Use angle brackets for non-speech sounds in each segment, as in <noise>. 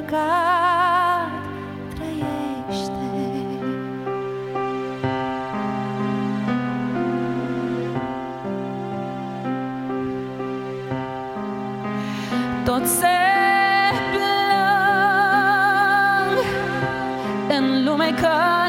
păcat trăiește. Tot se plâng în lume că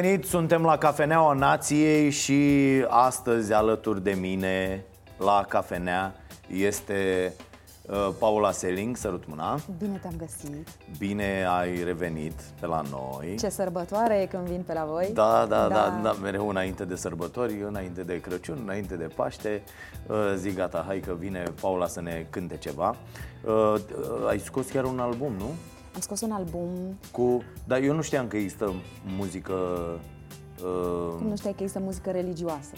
venit, suntem la Cafeneaua Nației și astăzi alături de mine la cafenea este uh, Paula Seling, sărut mâna Bine te-am găsit. Bine ai revenit pe la noi Ce sărbătoare e când vin pe la voi. Da, da, da, da, mereu înainte de sărbători, înainte de Crăciun, înainte de Paște uh, Zic gata, hai că vine Paula să ne cânte ceva uh, uh, Ai scos chiar un album, nu? Am scos un album. Cu... Dar eu nu știam că există muzică uh, Cum nu știai că există muzică religioasă?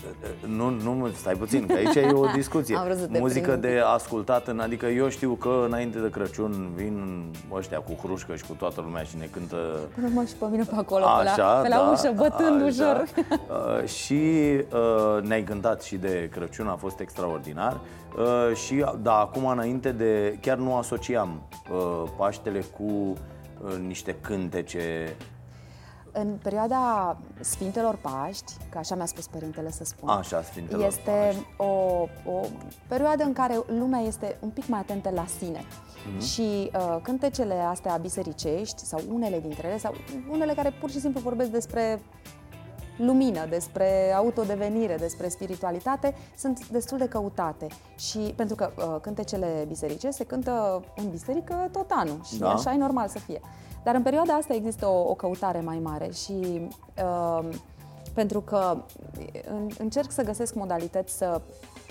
Nu, nu, stai puțin, că aici e o <laughs> discuție. Am vrut să te Muzică prind un de ascultat, în, adică eu știu că înainte de Crăciun vin ăștia cu hrușcă și cu toată lumea și ne cântă Până mă și pe mine pe acolo, pe la, pe la da, ușă, bătând așa. ușor. <laughs> Uh, și uh, ne-ai cântat și de Crăciun, a fost extraordinar. Uh, și da, acum înainte de, chiar nu asociam uh, Paștele cu uh, niște cântece În perioada Sfintelor Paști, că așa mi-a spus părintele să spun, Așa, Sfintelor este Paști. o, o perioadă în care lumea este un pic mai atentă la sine. Mhm. Și uh, cântecele astea bisericești, sau unele dintre ele, sau unele care pur și simplu vorbesc despre lumină, despre autodevenire, despre spiritualitate, sunt destul de căutate. Și pentru că uh, cântecele biserice se cântă în biserică tot anul și Da. așa e normal să fie. Dar în perioada asta există o, o căutare mai mare și uh, pentru că în, încerc să găsesc modalități să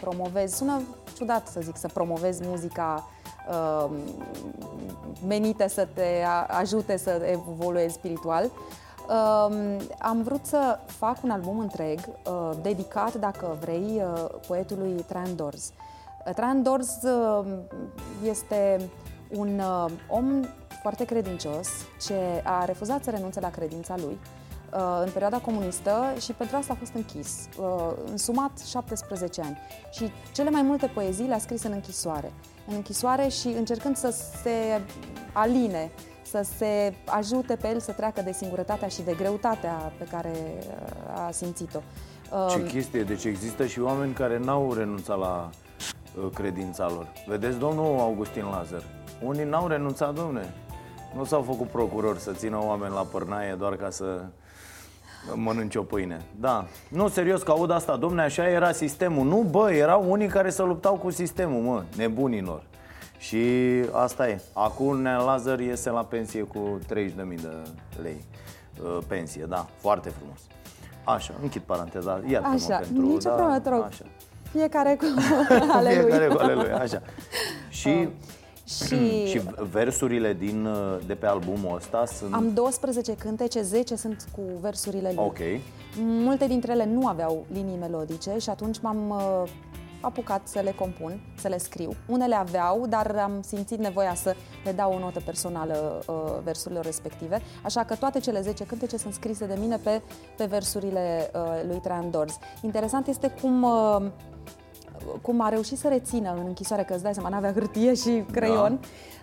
promovez, sună ciudat să zic, să promovez muzica uh, menite să te a- ajute să evoluezi spiritual. Um, am vrut să fac un album întreg uh, dedicat, dacă vrei, uh, poetului Traian Dors. Uh, Traian Dors uh, este un uh, om foarte credincios ce a refuzat să renunțe la credința lui uh, în perioada comunistă și pentru asta a fost închis, uh, însumat 17 ani. Și cele mai multe poezii le-a scris în închisoare. În închisoare și încercând să se aline, să se ajute pe el să treacă de singurătatea și de greutatea pe care uh, a simțit-o. Ce Um, chestie, deci există și oameni care n-au renunțat la uh, credința lor. Vedeți, domnul Augustin Lazar, unii n-au renunțat, domne. Nu s-au făcut procurori să țină oameni la părnaie doar ca să... Mănânci o pâine, da. Nu, serios, că aud asta, domne, așa era sistemul. Nu, bă, erau unii care se luptau cu sistemul, mă, nebunilor. Și asta e. Acum Nea Lazar iese la pensie cu 30.000 de lei. Uh, Pensie, da, foarte frumos. Așa, închid paranteza, iartă-mă Așa, pentru nicio da, problemă, te rog. Așa. Fiecare cu <laughs> ale lui. Fiecare cu ale lui, așa. Și, Și și versurile din, uh, de pe albumul ăsta sunt am 12 cântece, 10 sunt cu versurile lui. Ok, Multe dintre ele nu aveau linii melodice și atunci m-am uh, apucat să le compun, să le scriu. Unele aveau, dar am simțit nevoia să le dau o notă personală uh, versurilor respective, așa că toate cele 10 cântece sunt scrise de mine pe, pe versurile uh, lui Traian Dors. Interesant este cum... Uh, cum a reușit să rețină în închisoare, că îți dai seama, n-avea hârtie și creion,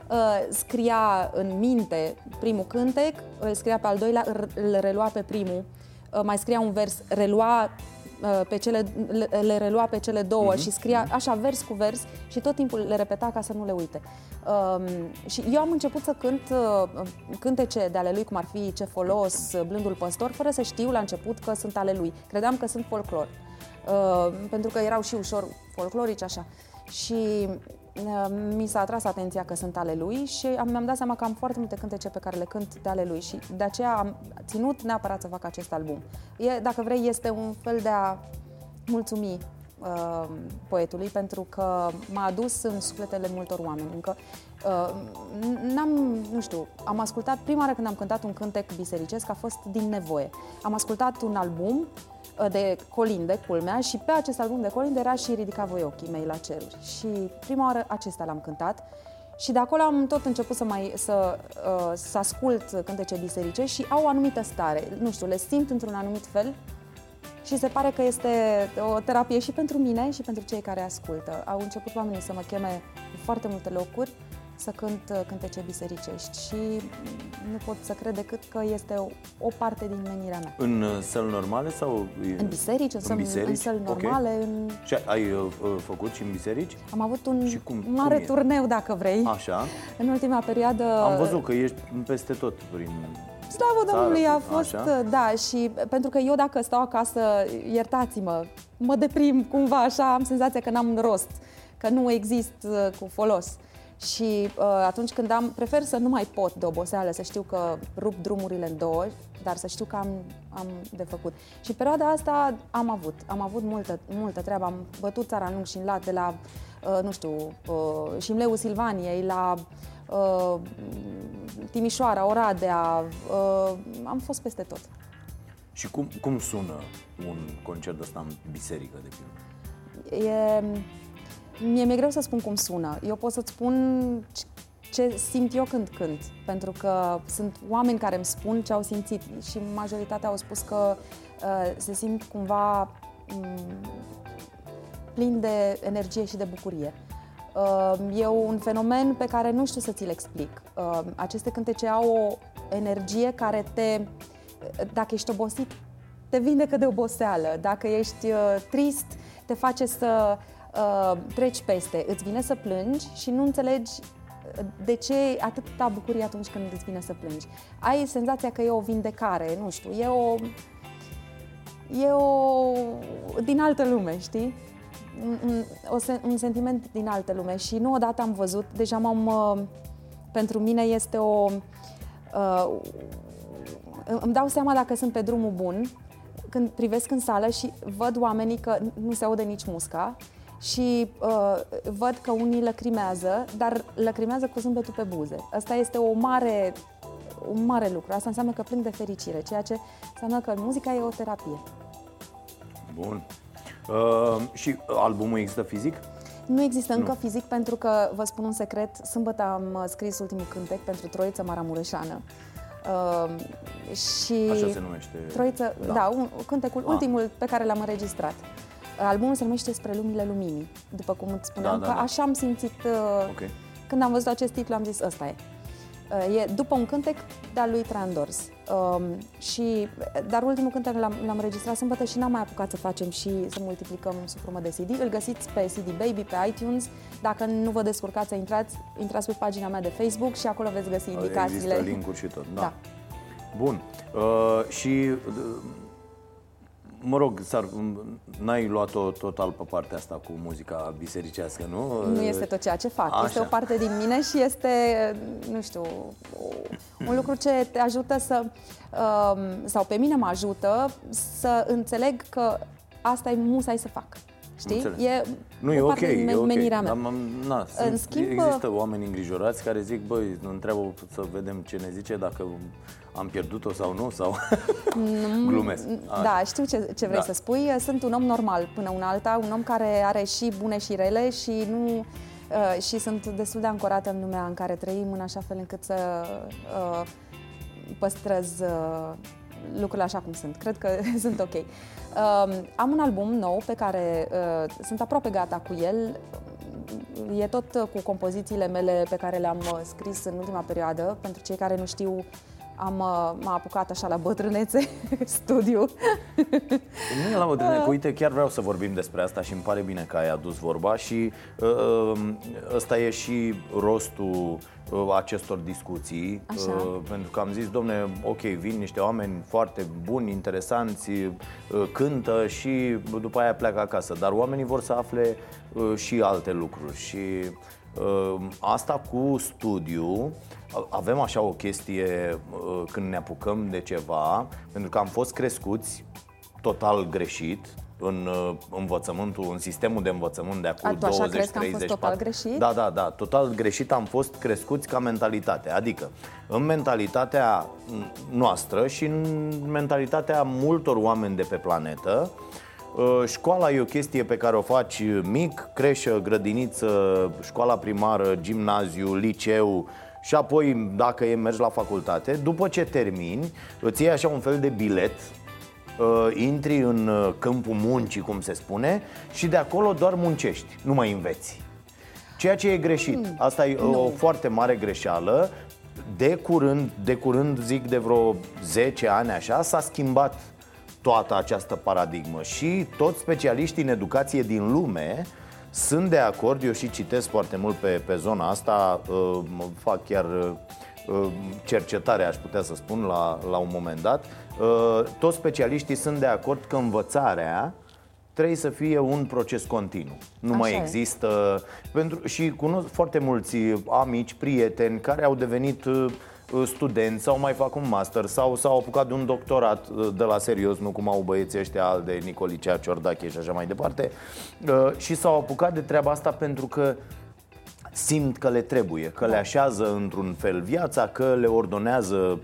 da. scria în minte primul cântec, îl scria pe al doilea, îl- îl relua pe primul, uh, mai scria un vers, relua uh, pe cele, le, le relua pe cele două și scria așa vers cu vers și tot timpul le repeta ca să nu le uite. Um, și eu am început să cânt uh, cântece de ale lui, cum ar fi Ce folos, Blândul păstor, fără să știu la început că sunt ale lui. Credeam că sunt folclor. Uh, pentru că erau și ușor folclorici așa. Și uh, mi s-a atras atenția că sunt ale lui și am, mi-am dat seama că am foarte multe cântece pe care le cânt de ale lui și de aceea am ținut neapărat să fac acest album. E, dacă vrei, este un fel de a mulțumi uh, poetului pentru că m-a adus în sufletele multor oameni. Încă uh, n-am, nu știu, am ascultat, prima oară când am cântat un cântec bisericesc a fost din nevoie. Am ascultat un album uh, de colinde, culmea, și pe acest album de colinde era și Ridica voi ochii mei la ceruri. Și prima oară acesta l-am cântat și de acolo am tot început să mai să, uh, să ascult cântece biserice și au o anumită stare, nu știu, le simt într-un anumit fel și se pare că este o terapie și pentru mine și pentru cei care ascultă. Au început oamenii să mă cheme în foarte multe locuri să cânt uh, cântece bisericești și nu pot să cred decât că este o, o parte din menirea mea. În uh, săli normale sau... În biserici, în, săli, în săli Ok. normale, în... Și ai uh, uh, făcut și în biserici? am avut un Și cum- mare cum e? turneu, dacă vrei, Așa. în ultima perioadă. Am văzut că ești peste tot prin... Slavă țară, Domnului, a așa. fost, da, și pentru că eu dacă stau acasă, iertați-mă, mă deprim cumva așa, am senzația că n-am rost, că nu exist uh, cu folos. Și uh, atunci când am, prefer să nu mai pot de oboseală, să știu că rup drumurile în două, dar să știu că am, am de făcut. Și perioada asta am avut, am avut multă, multă treabă, am bătut țara în lung și în lat, de la, uh, nu știu, uh, Șimleu Silvaniei, la uh, Timișoara, Oradea, uh, am fost peste tot. Și cum, cum sună un concert ăsta în biserică, de pildă? E, mie mi-e greu să spun cum sună. Eu pot să-ți spun ce- ce simt eu când cânt, pentru că sunt oameni care îmi spun ce au simțit și majoritatea au spus că uh, se simt cumva um, plin de energie și de bucurie. Uh, e un fenomen pe care nu știu să ți-l explic. Uh, aceste cântece au o energie care te, dacă ești obosit, te vindecă de oboseală. Dacă ești uh, trist, te face să uh, treci peste. Îți vine să plângi și nu înțelegi uh, de ce atâta bucurie atunci când îți vine să plângi. Ai senzația că e o vindecare, nu știu, e o, e o din altă lume, știi? Un, un, o, sen- un sentiment din altă lume și nu odată am văzut, deja m-am, uh, pentru mine este o, uh, îmi dau seama dacă sunt pe drumul bun când privesc în sală și văd oamenii că nu se aude nici musca și uh, văd că unii lăcrimează, dar lăcrimează cu zâmbetul pe buze. Asta este o mare, un mare lucru. Asta înseamnă că plâng de fericire, ceea ce înseamnă că muzica e o terapie. Bun. Uh, și albumul există fizic? Nu există încă fizic pentru că, vă spun un secret, sâmbătă am uh, scris ultimul cântec pentru Troița Maramureșană. Uh, și Așa se numește. Troiță, da, da un, cântecul, Ah. ultimul pe care l-am înregistrat. Albumul se numește Spre lumile luminii, după cum îți spuneam, Da, da, că da. așa am simțit uh, Ok. când am văzut acest titlu, am zis ăsta e. Uh, E după un cântec de-al lui Trandors. Um, și, dar ultimul cântec l-am, l-am înregistrat sâmbătă și n-am mai apucat să facem și să multiplicăm sub formă de CD. Îl găsiți pe CD Baby, pe iTunes. Dacă nu vă descurcați să intrați, intrați pe pagina mea de Facebook și acolo veți găsi indicațiile. Există linkuri și tot, da. Da. Bun. Uh, și uh, mă rog, s-ar, n-ai luat-o total pe partea asta cu muzica bisericească, nu? Nu este tot ceea ce fac. Așa. Este o parte din mine și este, nu știu, un lucru ce te ajută să, um, sau pe mine mă ajută să înțeleg că asta e musai să fac. Știi? Înțeles. E Nu, o e ok, parte din e ok. menirea mea. Dar, mă- na, sunt, În schimb, există oameni îngrijorați care zic, băi, nu întreabă să vedem ce ne zice, dacă am pierdut-o sau nu, sau... <laughs> Glumesc. Așa. Da, știu ce, ce vrei Da. să spui. Sunt un om normal până una alta, un om care are și bune și rele și nu uh, și sunt destul de ancorată în lumea în care trăim în așa fel încât să uh, păstrez uh, lucrurile așa cum sunt. Cred că <laughs> sunt ok. Uh, am un album nou pe care uh, sunt aproape gata cu el. E tot uh, cu compozițiile mele pe care le-am uh, scris în ultima perioadă. Pentru cei care nu știu, am, uh, m-a apucat așa la bătrânețe <laughs> studiu. Nu e la bătrâne, Ah. că uite, chiar vreau să vorbim despre asta și îmi pare bine că ai adus vorba și uh, ăsta e și rostul uh, acestor discuții, Așa. uh, pentru că am zis, domne, ok, vin niște oameni foarte buni, interesanți, uh, cântă și după aia pleacă acasă, dar oamenii vor să afle uh, și alte lucruri și uh, asta cu studiu, a- avem așa o chestie uh, când ne apucăm de ceva, pentru că am fost crescuți total greșit în uh, învățământul, în sistemul de învățământ de acum A, tu așa 20 crezi că am fost 30 total 40. greșit? Da, da, da, total greșit am fost crescuți ca mentalitate. Adică în mentalitatea noastră și în mentalitatea multor oameni de pe planetă, uh, Școala e o chestie pe care o faci mic, creșă, grădiniță, școala primară, gimnaziu, liceu și apoi dacă e mergi la facultate. După ce termini, îți iei așa un fel de bilet uh, intri în uh, câmpul muncii, cum se spune, și de acolo doar muncești, nu mai înveți. Ceea ce e greșit. Asta e uh, o foarte mare greșeală. De curând, de curând, zic de vreo 10 ani așa, s-a schimbat toată această paradigmă și toți specialiștii în educație din lume sunt de acord, eu și citesc foarte mult pe, pe zona asta, uh, mă fac chiar uh, uh, cercetare, aș putea să spun, la, la un moment dat. Uh, Toți specialiștii sunt de acord că învățarea trebuie să fie un proces continuu. Nu Așa mai e. există. Pentru, și cunosc foarte mulți amici, prieteni care au devenit uh, studenți sau mai fac un master sau s-au apucat de un doctorat uh, de la serios, nu cum au băieții ăștia al de Nicolicea, Ciordache și așa mai departe uh, și s-au apucat de treaba asta pentru că simt că le trebuie, că le așează într-un fel viața, că le ordonează uh, uh,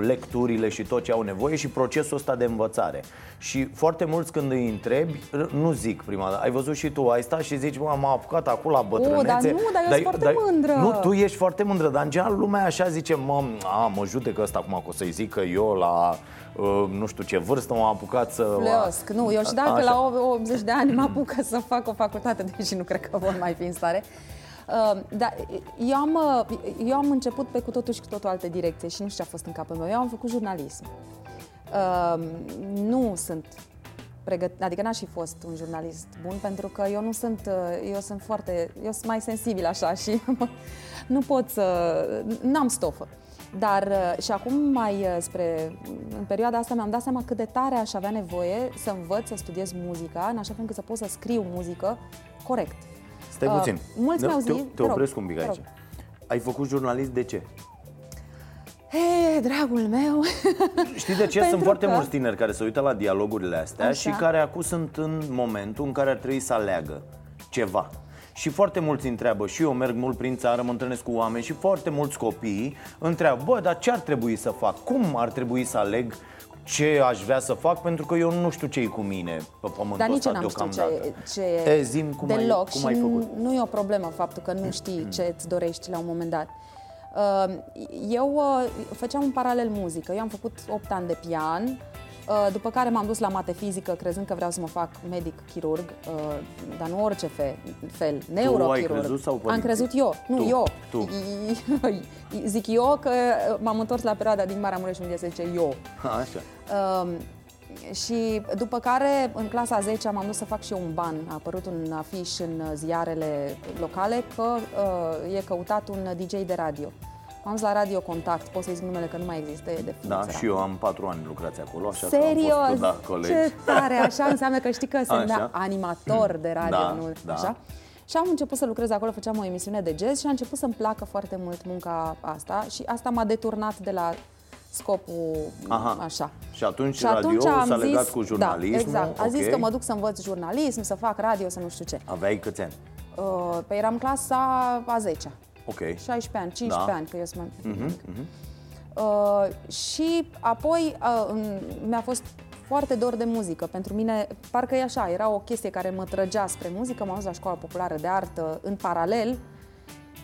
lecturile și tot ce au nevoie și procesul ăsta de învățare. Și foarte mulți când îi întrebi, r- nu zic prima dată, ai văzut și tu, ai stat și zici, mă, m-a apucat acum la bătrânețe. dar nu, dar eu sunt foarte mândră. Nu, tu ești foarte mândră, dar în general lumea așa zice, mă, a, mă judecă ăsta acum că o să-i zic că eu la uh, nu știu ce vârstă m-am apucat să... Fleosc. Nu, eu și dacă Așa. la 80 de ani mă apuc să fac o facultate, deși nu cred că vor mai fi în stare. Uh, dar eu am, uh, eu am început pe cu totul și cu totul alte direcție și nu știu ce a fost în capul meu. Eu am făcut jurnalism. Uh, nu sunt pregăt... adică n-aș fi fost un jurnalist bun pentru că eu nu sunt, uh, eu sunt foarte, eu sunt mai sensibil așa și <laughs> nu pot să, n-am stofă. Dar uh, și acum mai uh, spre, în perioada asta mi-am dat seama cât de tare aș avea nevoie să învăț să studiez muzica, în așa fel încât să pot să scriu muzică corect. Stai Uh, puțin. mulți Da, mi-au te, zis- te te rog, opresc un pic te aici. rog. Ai făcut jurnalist de ce? He, dragul meu! Știi de ce? <laughs> Pentru Sunt foarte că- mulți tineri care se uită la dialogurile astea Așa. și care acum sunt în momentul în care ar trebui să aleagă ceva. Și foarte mulți întreabă, și eu merg mult prin țară, mă întâlnesc cu oameni și foarte mulți copii întreabă, bă, dar ce ar trebui să fac? Cum ar trebui să aleg ce aș vrea să fac? Pentru că eu nu știu ce e cu mine pe pământul Dar nici ăsta eu n-am știut deocamdată. ce, ce E, zi-mi cum ai- deloc cum și ai făcut. n- nu e o problemă faptul că nu <clears throat> știi ce îți dorești la un moment dat. Uh, Eu uh, făceam în paralel muzică. Eu am făcut 8 ani de pian, uh, după care m-am dus la mate fizică crezând că vreau să mă fac medic-chirurg, uh, dar nu orice fe, fel, neurochirurg. crezut sau Am părinții? crezut eu, nu Tu, eu. tu. Zic eu că m-am întors la perioada din Maramureș unde se zice eu. Ha, Așa. Um, și după care, în clasa 10 m-am dus să fac și eu un ban. A apărut un afiș în ziarele locale că uh, e căutat un DJ de radio. M-am dus la Radio Contact, pot să-i zic numele că nu mai există, e de Da, funcționat. și eu am patru ani lucrați acolo, așa că am Serios? fost, da, colegi. Ce tare! Așa înseamnă că știi că sunt Așa. da, animator de radio, Da, nu da. așa? Și am început să lucrez acolo, făceam o emisiune de jazz și a început să-mi placă foarte mult munca asta și asta m-a deturnat de la scopul Aha. așa. Și atunci Și atunci radio am s-a zis, legat cu jurnalismul. Da, exact. A ok. zis că mă duc să învăț jurnalism, să fac radio, să nu știu ce. Aveai câți ani? Uh, pe eram clasa a 10 Ok. 16 ani, 15 Da. Mhm, ani, că eu sunt mai... Uh, și apoi uh, în- mi-a fost foarte dor de muzică. Pentru mine, parcă e așa, era o chestie care mă trăgea spre muzică. M-am dus la școala populară de artă în paralel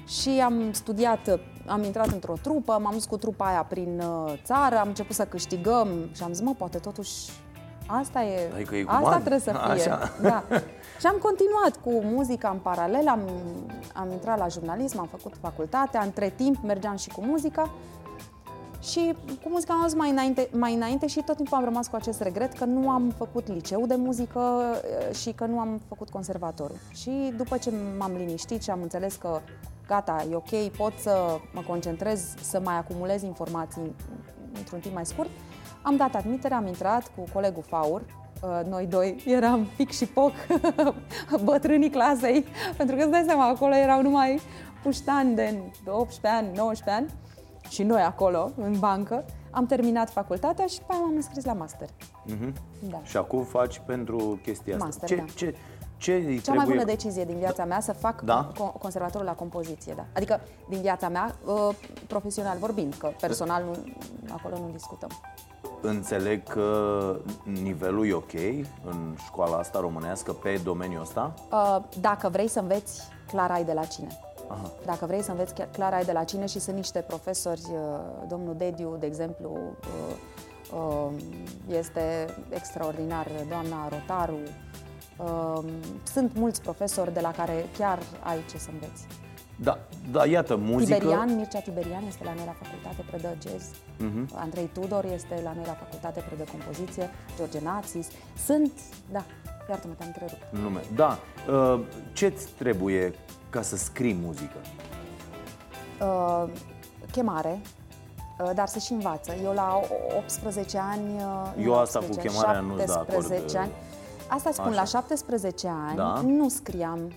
și am studiat, am intrat într-o trupă, m-am dus cu trupa aia prin uh, țară, am început să câștigăm și am zis, mă, poate totuși asta e, Adică e cu asta bani. trebuie să <laughs> fie. Așa. Da. <laughs> Și am continuat cu muzica în paralel, am, am intrat la jurnalism, am făcut facultatea, între timp mergeam și cu muzica și cu muzica am ajuns mai înainte, mai înainte și tot timpul am rămas cu acest regret că nu am făcut liceu de muzică eh, și că nu am făcut conservatorul. Și după ce m-am liniștit și am înțeles că gata, e ok, pot să mă concentrez, să mai acumulez informații într-un timp mai scurt, am dat admitere, am intrat cu colegul Faur, Uh, noi doi eram pic și poc <laughs> bătrânii clasei, pentru că îți dai seama, acolo erau numai puștani de 18 ani, 19 ani și noi acolo, în bancă. Am terminat facultatea și pe aia m-am înscris la master. Da. Și acum faci pentru chestia asta. Master, ce, da. ce, ce îi Cea mai trebuie... bună decizie din viața mea să fac Da? co- conservatorul la compoziție, da. Adică din viața mea, uh, profesional vorbind, că personal nu, acolo nu discutăm. Înțeleg că nivelul e ok în școala asta românească pe domeniul ăsta? Uh, Dacă vrei să înveți, clar ai de la cine. Dacă vrei să înveți, chiar- clar ai de la cine și sunt niște profesori, uh, domnul Dediu, de exemplu, uh, uh, este extraordinar, doamna Rotaru. Uh, Sunt mulți profesori de la care chiar ai ce să înveți. Da, da, iată, muzică... Tiberian, Mircea Tiberian este la noi la facultate, predă jazz. Mhm. Andrei Tudor este la noi la facultate, predă compoziție. George Națis. Sunt, da, iartă-mă, te-am întrerupt. în lume. Da, uh, ce-ți trebuie ca să scrii muzică? uh, chemare, uh, dar se și învață. Eu la 18 ani... uh, nu Eu la asta cu 18, chemarea nu-s de acord, 17 uh, ani. Asta spun, așa. la 17 ani Da. nu scriam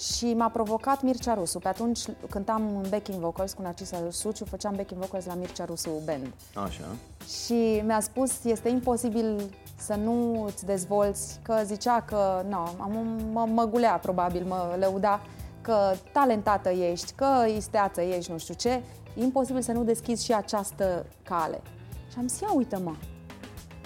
și m-a provocat Mircea Rusu. Pe atunci cântam în backing vocals cu Narcisa Suciu, făceam backing vocals la Mircea Rusu Band. Așa. Și mi-a spus, este imposibil să nu îți dezvolți, că zicea că, nu, am, mă, mă gulea probabil, mă lăuda că talentată ești, că isteață ești, nu știu ce, e imposibil să nu deschizi și această cale. Și am zis, ia uite-mă.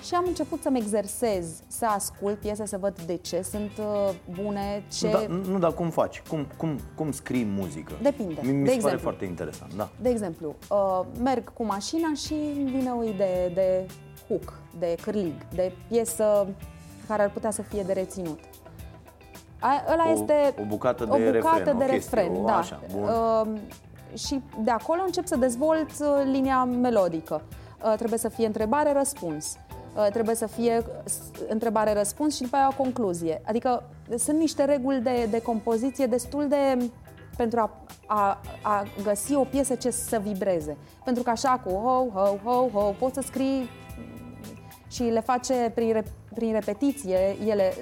Și am început să-mi exersez, să ascult piese, să văd de ce sunt uh, bune, ce... Nu, da, nu, dar cum faci? Cum, cum, cum scrii muzică? Depinde. Mi, mi De se pare exemplu. foarte interesant, da. De exemplu, uh, merg cu mașina și îmi vine o idee de hook, de cârlig, de piesă care ar putea să fie de reținut. A, ăla O- este o bucată o de bucată refren, o de chestie, refren, o- da. așa, bun. Uh, și de acolo încep să dezvolt uh, linia melodică. Uh, trebuie să fie întrebare-răspuns. Uh, trebuie să fie s- întrebare-răspuns și după aia o concluzie. Adică sunt niște reguli de, de compoziție destul de pentru a, a, a găsi o piesă ce să vibreze. Pentru că așa cu ho, ho, ho, ho, poți să scrii și le face prin, re, prin repetiție, ele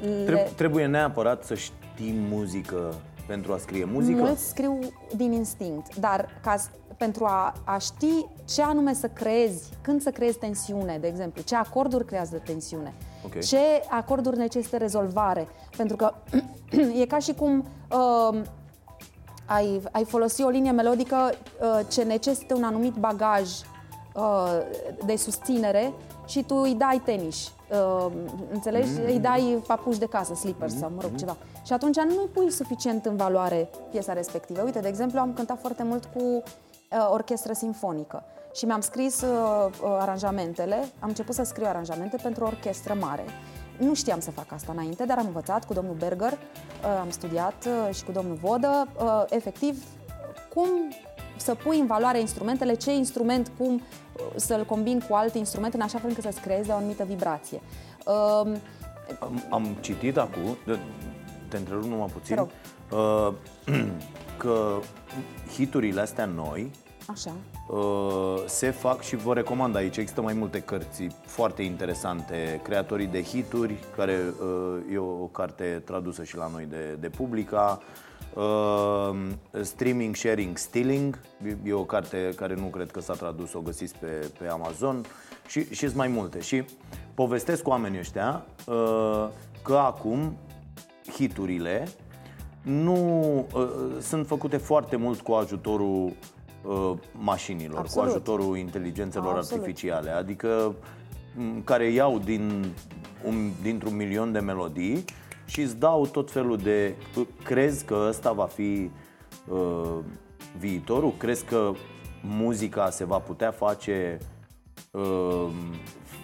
le, Treb- trebuie neapărat să știi muzică pentru a scrie muzică? Mulți scriu din instinct, dar ca, s- pentru a, a ști ce anume să creezi, când să creezi tensiune, de exemplu, ce acorduri creează tensiune, Ok. ce acorduri necesită rezolvare. Pentru că <clears throat> e ca și cum uh, ai, ai folosi o linie melodică uh, ce necesită un anumit bagaj uh, de susținere și tu îi dai tenis. Uh, înțelegi? Mm. Îi dai papuși de casă, slippers sau, mă rog, ceva. Și atunci nu pui suficient în valoare piesa respectivă. Uite, de exemplu, am cântat foarte mult cu uh, orchestră simfonică și mi-am scris uh, uh, aranjamentele, am început să scriu aranjamente pentru o orchestră mare. Nu știam să fac asta înainte, dar am învățat cu domnul Berger, uh, am studiat uh, și cu domnul Vodă, uh, efectiv, cum să pui în valoare instrumentele, ce instrument, cum uh, să-l combin cu alte instrumente, în așa fel încât să-ți creeze o anumită vibrație. Uh, Am, am citit acum, de, te întrerup numai puțin, Te rog. Uh, <clears throat> că hiturile astea noi Așa. Uh, se fac și vă recomand aici, există mai multe cărți foarte interesante, Creatorii de hituri, care uh, e o carte tradusă și la noi de, de Publica, uh, Streaming, Sharing, Stealing, e o carte care nu cred că s-a tradus, o găsiți pe, pe Amazon. Și și mai multe. Și povestesc cu oamenii ăștia uh, că acum hiturile nu uh, sunt făcute foarte mult cu ajutorul uh, mașinilor, Absolut. cu ajutorul inteligențelor Absolut. artificiale, adică m, care iau din un, dintr-un milion de melodii și îți dau tot felul de... Crezi că ăsta va fi uh, viitorul? Crezi că muzica se va putea face uh,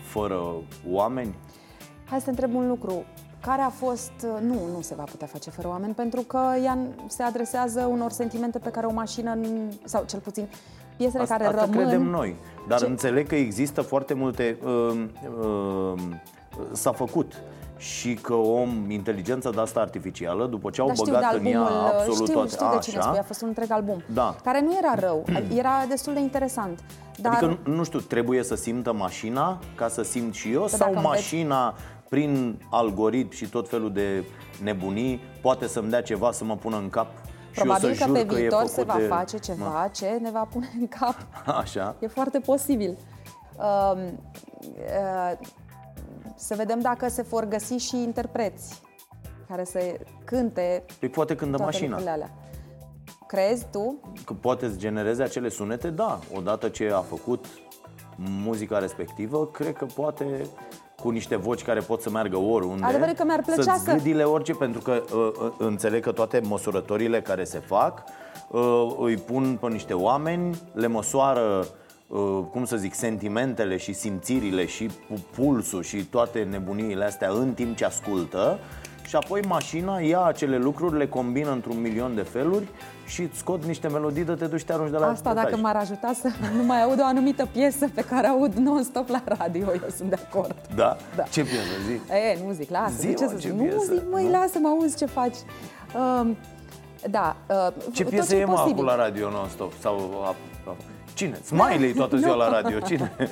fără oameni? Hai să te întreb un lucru. Care a fost... Nu, nu se va putea face fără oameni, pentru că ea se adresează unor sentimente pe care o mașină, n- sau cel puțin piesele Asta, care asta rămân... credem noi. Dar Ce- înțeleg că există foarte multe. Uh, uh, s-a făcut și că om, inteligența de asta artificială, după ce au Dar știu de băgat în ea albumul, absolut știu, toate. știu de cine spui, a fost un întreg album. Da. Care nu era rău, <clears throat> era destul de interesant. Dar Adică, nu, nu știu, trebuie să simtă mașina ca să simt și eu? sau dacă înveți- mașina, prin algoritm și tot felul de nebunii, poate să-mi dea ceva să mă pună în cap? și probabil eu să că jur pe că e viitor făcut se va de... face ceva ce ne va pune în cap. <laughs> Așa. E foarte posibil. Um, uh, să vedem dacă se vor găsi și interpreți care să cânte Păi poate cântă toate mașina. lucrurile alea. Crezi tu? Că poate să genereze acele sunete, da. Odată ce a făcut muzica respectivă, cred că poate cu niște voci care pot să meargă oriunde. Adevărul că mi-ar plăcea să-ți să- gâdile orice, pentru că uh, uh, înțeleg că toate măsurătorile care se fac uh, îi pun pe niște oameni, le măsoară uh, cum să zic, sentimentele și simțirile și pu- pulsul și toate nebuniile astea în timp ce ascultă și apoi mașina ia acele lucruri, le combină într-un milion de feluri și îți scot niște melodii de te duci și te arunci de la Asta dacă etaj. m-ar ajuta să nu mai aud o anumită piesă pe care aud non-stop la radio, eu sunt de acord. Da? Da. Ce piesă zi? E, nu zic, lasă, Zi, de ce mă, să ce zic? Nu piesă, zic, măi, nu? lasă, mă auzi ce faci. Um, da, uh, Ce tot piesă ce e mă posibil. acum la radio non-stop? Sau, a, a, cine? Smiley toată ziua la <laughs> radio, cine? <laughs>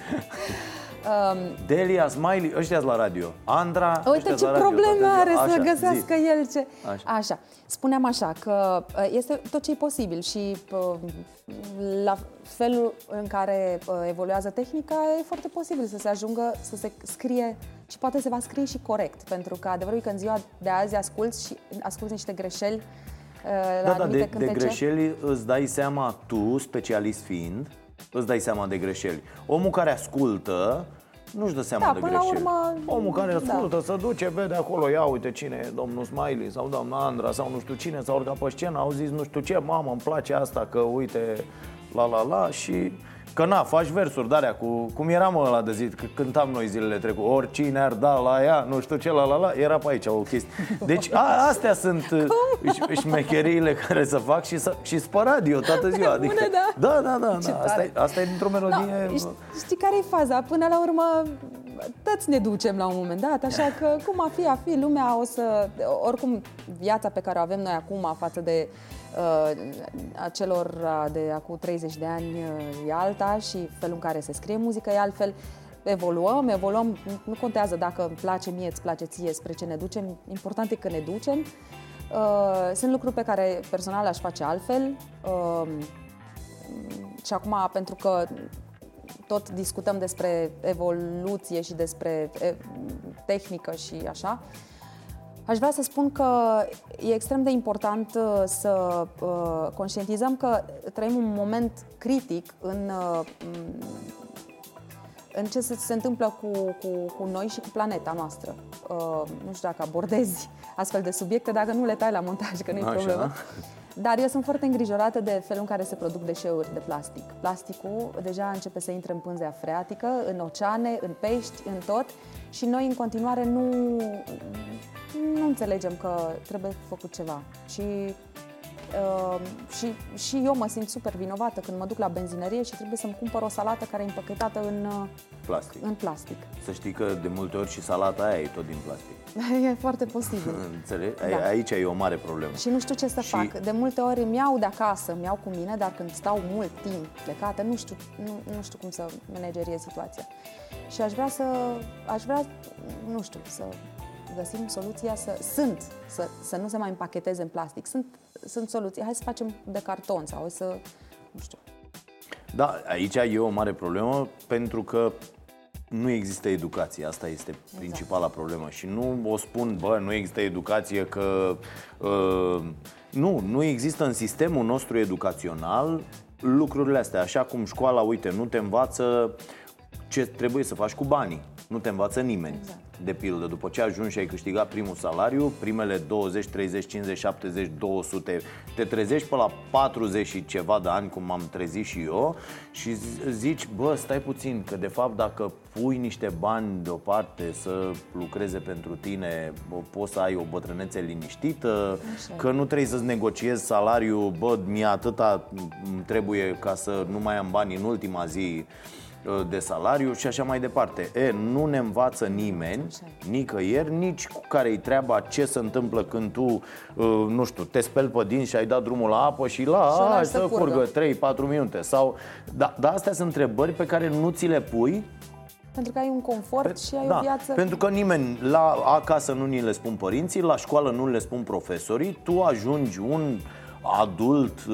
Delia, Smiley, ăștia la radio Andra, Um, Uite ăștia-s ce la radio probleme toată are ziua. să Așa, găsească zi. el ce... Așa. Așa. Spuneam așa că uh, este tot ce e posibil și uh, la felul în care uh, evoluează tehnica e foarte posibil să se ajungă să se scrie și poate se va scrie și corect, pentru că adevărul e că în ziua de azi asculți și asculți niște greșeli uh, la Da, da, anumite de, de cântece. greșeli îți dai seama tu, specialist fiind Îți dai seama de greșeli Omul care ascultă nu-și dă seama Da, de până la greșeli urmă, Omul care da. ascultă, se duce, vede acolo Ia uite cine e domnul Smiley Sau doamna Andra Sau nu știu cine S-a urcat pe scenă Au zis nu știu ce Mamă, îmi place asta Că uite, la la la Și Că na, faci versuri de cu Cum eram ăla de zi, că cântam noi zilele trecute Oricine ar da la ea, nu știu ce, la la la Era pe aici o chestie Deci a, astea sunt uh, ș- șmecheriile <laughs> care să fac Și, să, și pe radio toată ziua adică, bune, da. da, da, da, Ce da. Asta, tare. e, asta e dintr-o melodie Da, știi, știi care e faza? Până la urmă, toți ne ducem la un moment dat, așa că cum a fi, a fi, lumea o să... Oricum, viața pe care o avem noi acum față de uh, acelor uh, de acum 30 de ani uh, e alta și felul în care se scrie muzică e altfel. Evoluăm, evoluăm, nu contează dacă îmi place mie, îți place ție, spre ce ne ducem, important e că ne ducem. Uh, sunt lucruri pe care personal aș face altfel. Uh, și acum, pentru că tot discutăm despre evoluție și despre e, tehnică și așa, aș vrea să spun că e extrem de important uh, să uh, conștientizăm că trăim un moment critic în, uh, m, în ce se, se întâmplă cu, cu, cu noi și cu planeta noastră. Uh, nu știu dacă abordezi <laughs> astfel de subiecte, dacă nu le tai la montaj, că nu e Așa. <laughs> problemă. Dar eu sunt foarte îngrijorată de felul în care se produc deșeuri de plastic. Plasticul deja începe să intre în pânzea freatică, în oceane, în pești, în tot și noi în continuare nu, nu înțelegem că trebuie făcut ceva. Și uh, și, și eu mă simt super vinovată când mă duc la benzinărie și trebuie să-mi cumpăr o salată care e împăchetată în, uh, Plastic. în plastic. Să știi că de multe ori și salata aia e tot din plastic. <laughs> E foarte posibil. <laughs> Înțelegi? Da. Aici e o mare problemă. Și nu știu ce să Și- fac. De multe ori îmi iau de acasă, îmi iau cu mine, dar când stau mult timp plecată, nu știu, nu, nu știu cum să manageriez situația. Și aș vrea să, aș vrea, nu știu, să găsim soluția să, sunt, să, să nu se mai împacheteze în plastic. Sunt, sunt soluții. Hai să facem de carton sau hai să, nu știu. Da, aici e o mare problemă pentru că nu există educație, asta este principala problemă. Și nu o spun, bă, nu există educație că... Uh, nu, nu există în sistemul nostru educațional lucrurile astea, așa cum școala, uite, nu te învață ce trebuie să faci cu banii, nu te învață nimeni. Exact. De pildă, după ce ajungi și ai câștigat primul salariu, primele 20, 30, 50, 70, 200, te trezești pe la 40 și ceva de ani, cum m-am trezit și eu, și zi- zici, bă, stai puțin, că de fapt dacă pui niște bani deoparte să lucreze pentru tine, bă, poți să ai o bătrânețe liniștită, Așa. că nu trebuie să-ți negociezi salariul, bă, mie atâta îmi trebuie ca să nu mai am bani în ultima zi uh, de salariu și așa mai departe. E, nu ne învață nimeni, Așa. nicăieri, nici cu care-i treaba ce se întâmplă când tu, uh, nu știu, te speli pe dinți și ai dat drumul la apă și la Și o a, lași să să curgă. curgă 3-4 minute. Sau, da, dar astea sunt întrebări pe care nu ți le pui Pentru că ai un confort și ai da, o viață... pentru că nimeni la acasă nu ni le spun părinții, la școală nu le spun profesorii, tu ajungi un adult,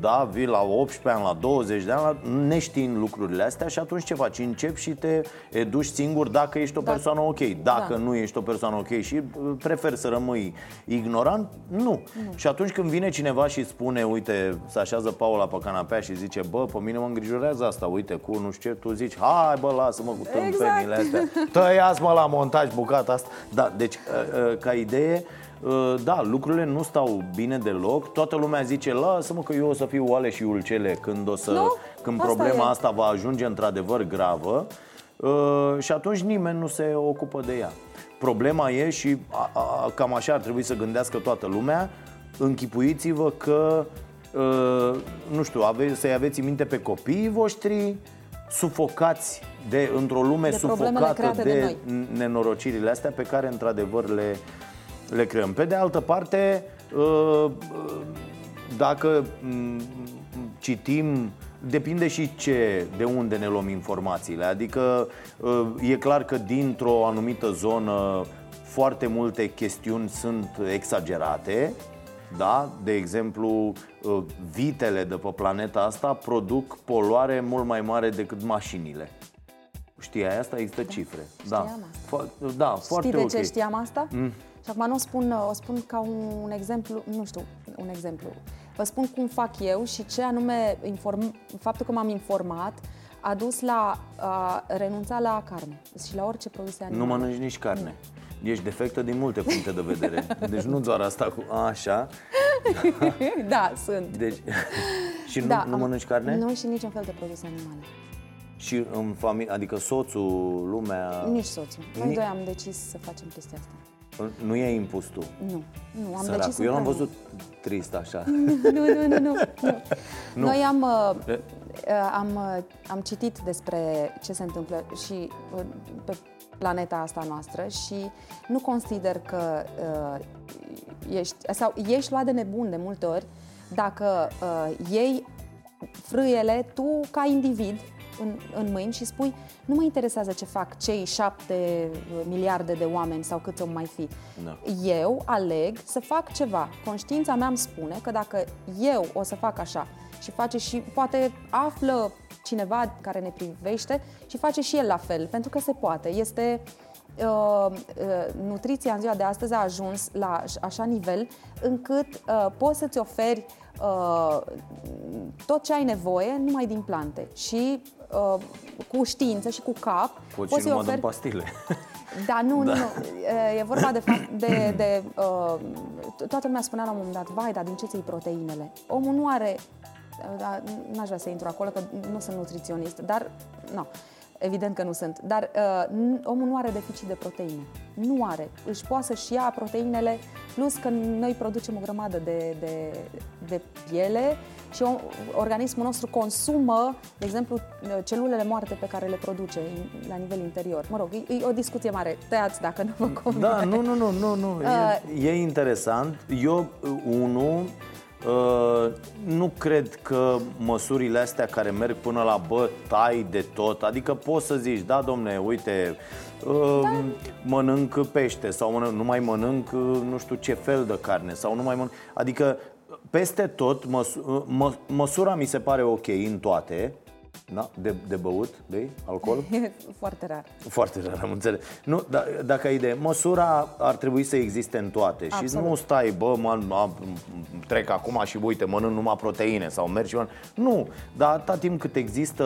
da, vii la 18 ani, la 20 de ani, la, neștiind lucrurile astea și atunci ce faci? Începi și te educi singur dacă ești o Da. persoană ok. Dacă Da. nu ești o persoană ok și uh, preferi să rămâi ignorant, nu. Și atunci când vine cineva și spune, uite, se așează Paula pe canapea și zice, bă, pe mine mă îngrijorează asta, uite, cu nu știu ce, tu zici, hai bă, lasă-mă cu tâmpenile astea, tăiați-mă la montaj bucata asta. Da, deci, uh, uh, ca idee, uh, da, lucrurile nu stau bine deloc Toată lumea zice, lasă-mă că eu o să fiu oale și ulcele Când, o să, Nu, când asta problema e. asta va ajunge într-adevăr gravă uh, Și atunci nimeni nu se ocupă de ea Problema e și a, a, cam așa ar trebui să gândească toată lumea Închipuiți-vă că, uh, nu știu, ave- să-i aveți în minte pe copiii voștri Sufocați de, într-o lume De problemele sufocată create de noi. nenorocirile astea pe care într-adevăr le, le creăm. Pe de altă parte, uh, uh, dacă mm, citim, depinde și ce, de unde ne luăm informațiile. Adică uh, e clar că dintr-o anumită zonă foarte multe chestiuni sunt exagerate, da? De exemplu, uh, vitele de pe planeta asta produc poluare mult mai mare decât mașinile. Știai asta? Există cifre. Da, știam Fo- da foarte Știi de ok. ce știam asta? Mm. Și acum nu o spun, o spun ca un exemplu, nu știu, un exemplu. Vă spun cum fac eu și ce anume inform, faptul că m-am informat a dus la a renunța la carne și la orice produse Nu animale. mănânci nici carne. Ești defectă din multe puncte de vedere. Deci nu doar asta cu așa. <laughs> da, sunt. Deci... și nu, da, nu am- mănânci carne? Nu și niciun fel de produse animale. Și în familie, adică soțul, lumea... Nici soțul. Noi Ni- doi am decis să facem chestia asta. Nu i-ai impus tu. Nu, nu, am Săracul. decis Eu l-am împreună. văzut trist așa. <laughs> nu, nu, nu, nu, nu. Noi am, uh, E? uh, am, uh, am citit despre ce se întâmplă și uh, pe planeta asta noastră și nu consider că uh, ești, sau ești luat de nebun de multe ori dacă uh, iei frâiele tu ca individ în, în mâini și spui nu mă interesează ce fac cei șapte uh, miliarde de oameni sau câți o mai fi. Da. Eu aleg să fac ceva. Conștiința mea îmi spune că dacă eu o să fac așa și face și poate află cineva care ne privește și face și el la fel, pentru că se poate. Este uh, uh, nutriția în ziua de astăzi a ajuns la aș- așa nivel încât uh, poți să-ți oferi uh, tot ce ai nevoie numai din plante și uh, cu știință și cu cap Poți și să-i numai din pastile. <laughs> da, nu, nu, nu. E- E vorba de fapt de... de uh, to- toată lumea spunea la un moment dat, vai, dar din ce ți proteinele? Omul nu are... Da, n-aș vrea să intru acolo, că nu sunt nutriționist, dar nu. Evident că nu sunt, dar uh, omul nu are deficit de proteine. Nu are. Își poate să-și ia proteinele, plus că noi producem o grămadă de, de, de piele și o, organismul nostru consumă, de exemplu, celulele moarte pe care le produce la nivel interior. Mă rog, e, e o discuție mare. Tăiați dacă nu vă convine. Da, nu, nu, nu, nu, nu. Uh, e, e interesant. Eu, unul, Uh, nu cred că măsurile astea care merg până la bă, tai de tot, adică poți să zici, da domne, uite, uh, da. mănânc pește sau mănânc, nu mai mănânc uh, nu știu ce fel de carne sau nu mai mănânc, adică peste tot măs- uh, mă, măsura mi se pare ok în toate, da? De, de băut, bei alcool? <laughs> Foarte rar. Foarte rar, am înțeles. Nu, da, dacă ai idee, măsura ar trebui să existe în toate Absolut. și nu stai, bă, mă, mă, trec acum și uite, mănânc numai proteine sau mergi și Nu, dar atâta timp cât există,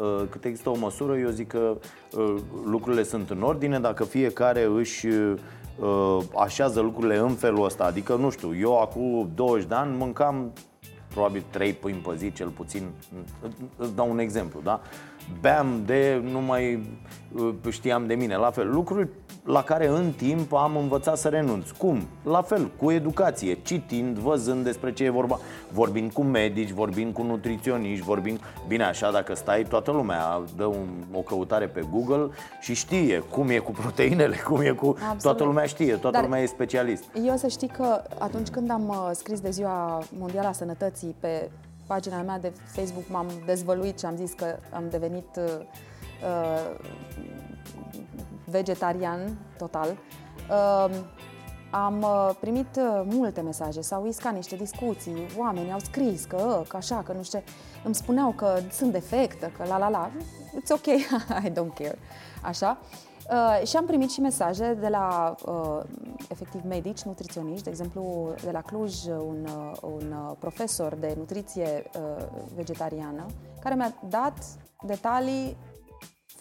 uh, cât există o măsură, eu zic că uh, lucrurile sunt în ordine, dacă fiecare își uh, așează lucrurile în felul ăsta. Adică, nu știu, eu acum 20 de ani mâncam probabil 3 pâini pe zi cel puțin. Îți dau un exemplu, da? Beam de, nu mai uh, știam de mine, la fel. Lucruri la care în timp am învățat să renunț. Cum? La fel, cu educație, citind, văzând despre ce e vorba, vorbind cu medici, vorbind cu nutriționiști, vorbind... Bine, așa, dacă stai, toată lumea dă un, o căutare pe Google și știe cum e cu proteinele, cum e cu... Absolut. Toată lumea știe, toată Dar lumea e specialist. Eu să știi că atunci când am uh, scris de Ziua Mondială a Sănătății pe pagina mea de Facebook, m-am dezvăluit și am zis că am devenit uh, uh vegetarian total. Uh, am uh, primit uh, multe mesaje, s-au iscat niște discuții, oamenii au scris că, că așa, că nu știu ce. Îmi spuneau că sunt defectă, că la la la. It's ok, <laughs> I don't care. Așa. Uh, și am primit și mesaje de la, uh, efectiv, medici, nutriționiști, de exemplu, de la Cluj, un, uh, un uh, profesor de nutriție uh, vegetariană, care mi-a dat detalii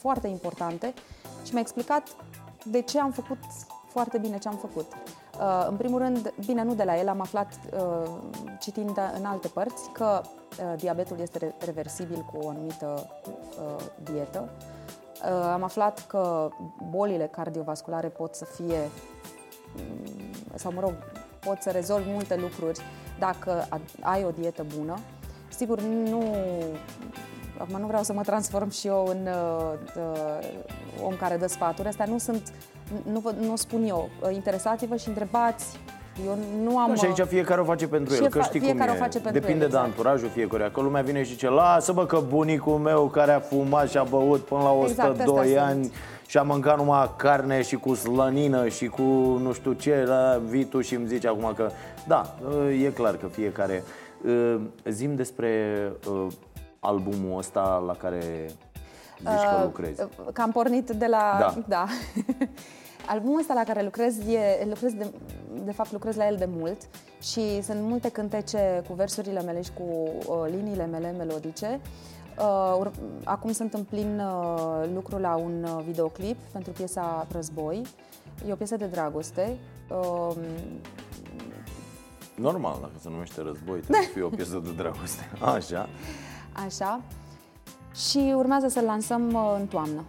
foarte importante și mi-a explicat de ce am făcut foarte bine ce am făcut. Uh, în primul rând, bine, nu de la el, am aflat uh, citind în alte părți că uh, diabetul este reversibil cu o anumită uh, dietă. Uh, am aflat că bolile cardiovasculare pot să fie, mm, sau mă rog, pot să rezolvi multe lucruri dacă ai o dietă bună. Sigur, nu Acum nu vreau să mă transform și eu în uh, uh, om care dă sfaturi. Astea nu sunt, nu, vă, nu spun eu. Uh, interesați-vă și întrebați. Eu nu am... Da, și aici uh, fiecare o face pentru el, că știi cum e. O face pentru Depinde el, exact. de anturajul fiecare. Că lumea vine și zice, lasă-mă că bunicul meu care a fumat și a băut până la 102 exact, ani sunt. și a mâncat numai carne și cu slănină și cu nu știu ce, la vitu și îmi zice acum că... Da, uh, e clar că fiecare... Zim despre albumul ăsta la care zici că uh, lucrezi? Că am pornit de la... Da. da. <laughs> Albumul ăsta la care lucrez, e, lucrez de, de fapt lucrez la el de mult și sunt multe cântece cu versurile mele și cu uh, liniile mele melodice. Uh, acum sunt în plin uh, lucru la un uh, videoclip pentru piesa Război. E o piesă de dragoste. Uh, Normal, dacă se numește Război, trebuie să fie o piesă de dragoste. <laughs> Așa. Așa. Și urmează să-l lansăm uh, în toamnă.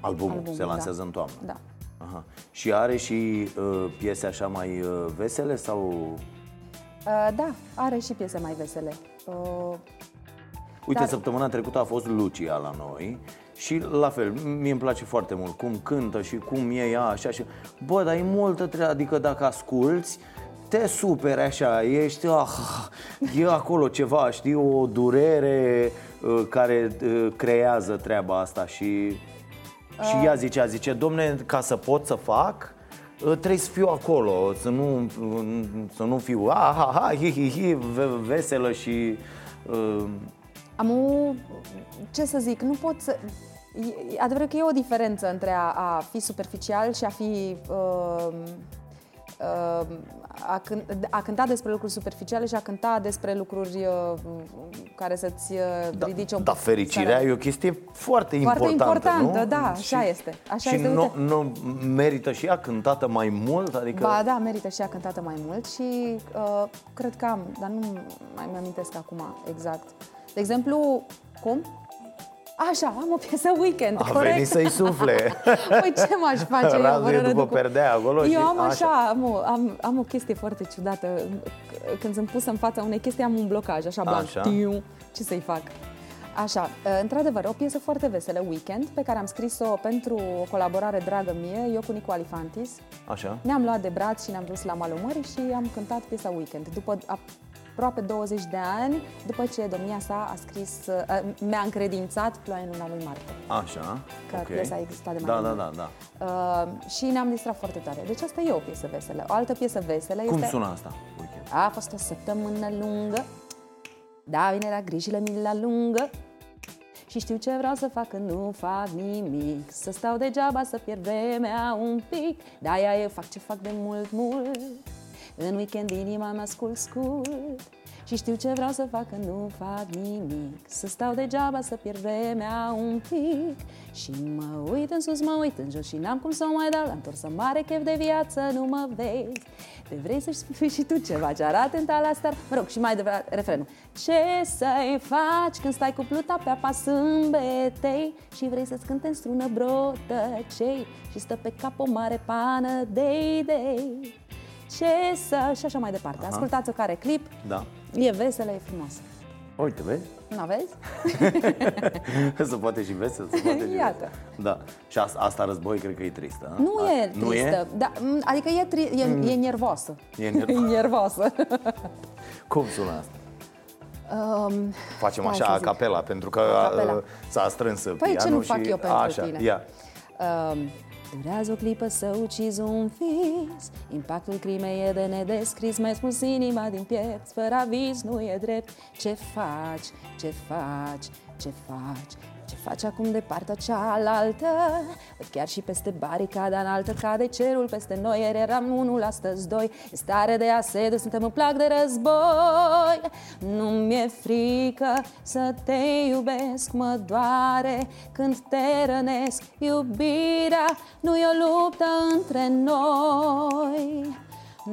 Albumul, Albumul se lansează da. în toamnă. Da. Aha. Și are și uh, piese așa mai uh, vesele sau? Uh, da, are și piese mai vesele. Uh, Uite, dar... săptămâna trecută a fost Lucia la noi și la fel, mie îmi place foarte mult cum cântă și cum e ea așa și... Bă, dar e multă treabă, adică dacă asculți, te superi așa, ești, ah, e acolo ceva, știi, o durere uh, care uh, creează treaba asta și, și ea zicea, zice, domne, ca să pot să fac, uh, trebuie să fiu acolo, să nu, să nu fiu ah, ha, ha, hi, hi, hi, veselă și... Uh... Am o, ce să zic, nu pot să... E adevărat că e o diferență între a, a fi superficial și a fi uh, uh, a, cânt, a cânta despre lucruri superficiale și a cânta despre lucruri uh, care să-ți uh, da, ridice un Da, fericirea e o chestie foarte, foarte importantă, importantă, nu? da, așa și, este. Așa și este, nu, nu merită și ea cântată mai mult? Adică... Ba da, merită și ea cântată mai mult și uh, cred că am, dar nu mai mi-amintesc acum exact. De exemplu, cum? Așa, am o piesă weekend, A corect? venit să-i sufle. <laughs> Păi ce m-aș face eu? Razu e fără după Răducu? perdea acolo și- Eu am așa. așa, am o, am, am o chestie foarte ciudată. Când sunt pusă în fața unei chestii, am un blocaj, așa, blanc. Așa. Tiu, ce să-i fac? Așa, într-adevăr, o piesă foarte veselă, Weekend, pe care am scris-o pentru o colaborare dragă mie, eu cu Nicu Alifantis. Așa. Ne-am luat de braț și ne-am dus la malul mării și am cântat piesa Weekend. După aproape 20 de ani, după ce domnia sa a scris, uh, mi-a încredințat Ploaia în luna lui Marte. Așa. Că ok. piesa a existat de mai Da, da, mult. da, da. Uh, și ne-am distrat foarte tare. Deci asta e o piesă veselă. O altă piesă veselă Cum este... sună asta? Weekend. A fost o săptămână lungă, da, vinerea grijile mi la lungă și știu ce vreau să fac când nu fac nimic Să stau degeaba, să pierd vremea un pic De-aia eu fac ce fac de mult, mult În weekend inima mea scult, scult Și știu ce vreau să fac când nu fac nimic. Să stau degeaba, să pierd vremea un pic. Și mă uit în sus, mă uit în jos Și n-am cum să o mai dau. La întorsă mare chef de viață, nu mă vezi. Te vrei să-și spui și tu ceva ce arată în la star Mă rog, și mai de refrenul Ce să-i faci când stai cu pluta pe apa sâmbetei Și vrei să-ți cânte în strună brotăcei Și stă pe cap o mare pană de idei Ce să... și așa mai departe Ascultați-o care clip Da. E veselă, e frumoasă Uite, vezi? Nu aveți? se poate și vesel, se poate și Iată. vesel. Da. Și asta, asta război cred că e tristă. a? Nu A- e Nu tristă. e? Da, m, adică e, tri- e, e nervoasă. E nervoasă. <laughs> e nervoasă. <laughs> Cum sună asta? um, Facem Hai așa să a zic. capela, pentru că A capela. uh, s-a strâns Păi pianul ce nu și... fac eu pentru așa, tine? Ia. Um, durează o clipă să ucizi un vis. Impactul crimei e de nedescris Mai spus inima din piept. Fără aviz nu e drept. Ce faci, ce faci, ce faci ce faci acum de partea cealaltă? Văd chiar și peste baricada înaltă Cade cerul peste noi Ieri eram unul, astăzi doi. E stare de asediu, suntem în plac de război. Nu mi-e frică să te iubesc Mă doare. Când te rănesc Iubirea nu e o luptă între noi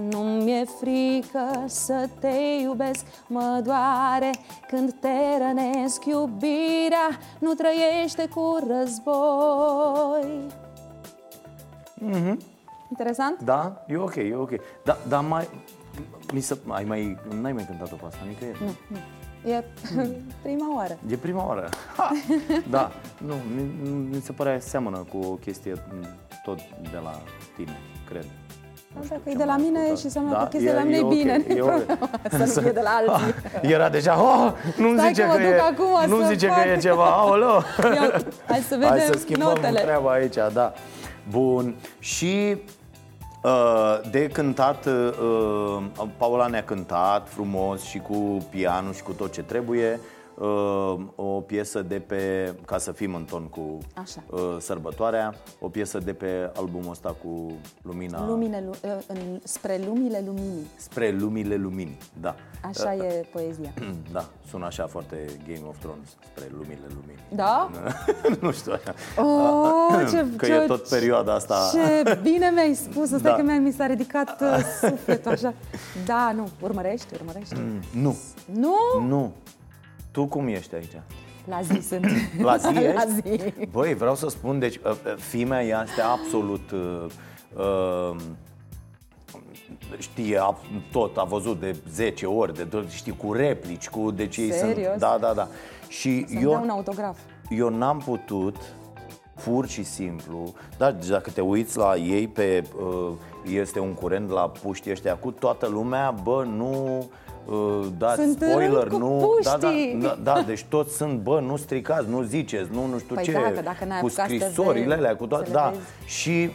nu mi-e frică să te iubesc, mă doare când te rănesc Iubirea nu trăiește cu război Interesant? Da? E ok, e ok. Da, dar mai... Mi se, ai mai, n-ai mai cântat-o pe asta nicăieri? Nu. E <laughs> prima oară E prima oară. Ha! <laughs> Da, nu, mi, mi se pare seamănă cu o chestie m, tot de la tine, cred. Nu știu Dacă e ce de la am mai mine ascultat. și înseamnă Da, că chestia de la e- mine e e ok, bine e ok. Să nu fie de la <laughs> alții Era deja, oh, nu Stai zice că mă că, duc e, acum nu să zice fac. că e ceva, aoleo. <laughs> Ia, Hai să vedem Hai să schimbăm notele treaba aici, da. Bun. Și uh, de cântat, uh, Paula ne-a cântat frumos și cu pianul și cu tot ce trebuie. Uh, o piesă de pe, ca să fim în ton cu Așa. uh, sărbătoarea, o piesă de pe albumul ăsta cu Lumina Lumine, lu- în, spre lumile luminii spre lumile luminii. Da. Așa e poezia <clears throat> Da, sună așa foarte Game of Thrones, spre lumile luminii. Da? <laughs> nu știu așa. Oh, ce, <clears throat> Că ce, e tot perioada asta. Ce bine mi-ai spus, asta Da. că mi-a, mi s-a ridicat uh, <laughs> sufletul așa. Da, nu, urmărești, urmărești. Nu, Nu? nu. Tu cum ești aici? La zi sunt. La zi <laughs> ești? La zi. Băi, vreau să spun, deci, uh, uh, fimea ea este absolut... Uh, uh, știe ab- tot, a văzut de 10 ori, de tot, știi, cu replici, cu... Deci ei sunt... Serios? Da, da, da. Și Să-mi eu... dea un autograf. eu n-am putut pur și simplu, dar deci dacă te uiți la ei pe uh, este un curent la puștii ăștia cu toată lumea, bă, nu uh, dați Sunt în spoiler, rând cu nu, da, da, puștii. da, da, deci toți sunt, bă, nu stricați, nu ziceți, nu, nu știu Păi ce, da, că dacă n-ai cu apucat să te scrisorile vezi, alea, cu toate, să le da, vezi. și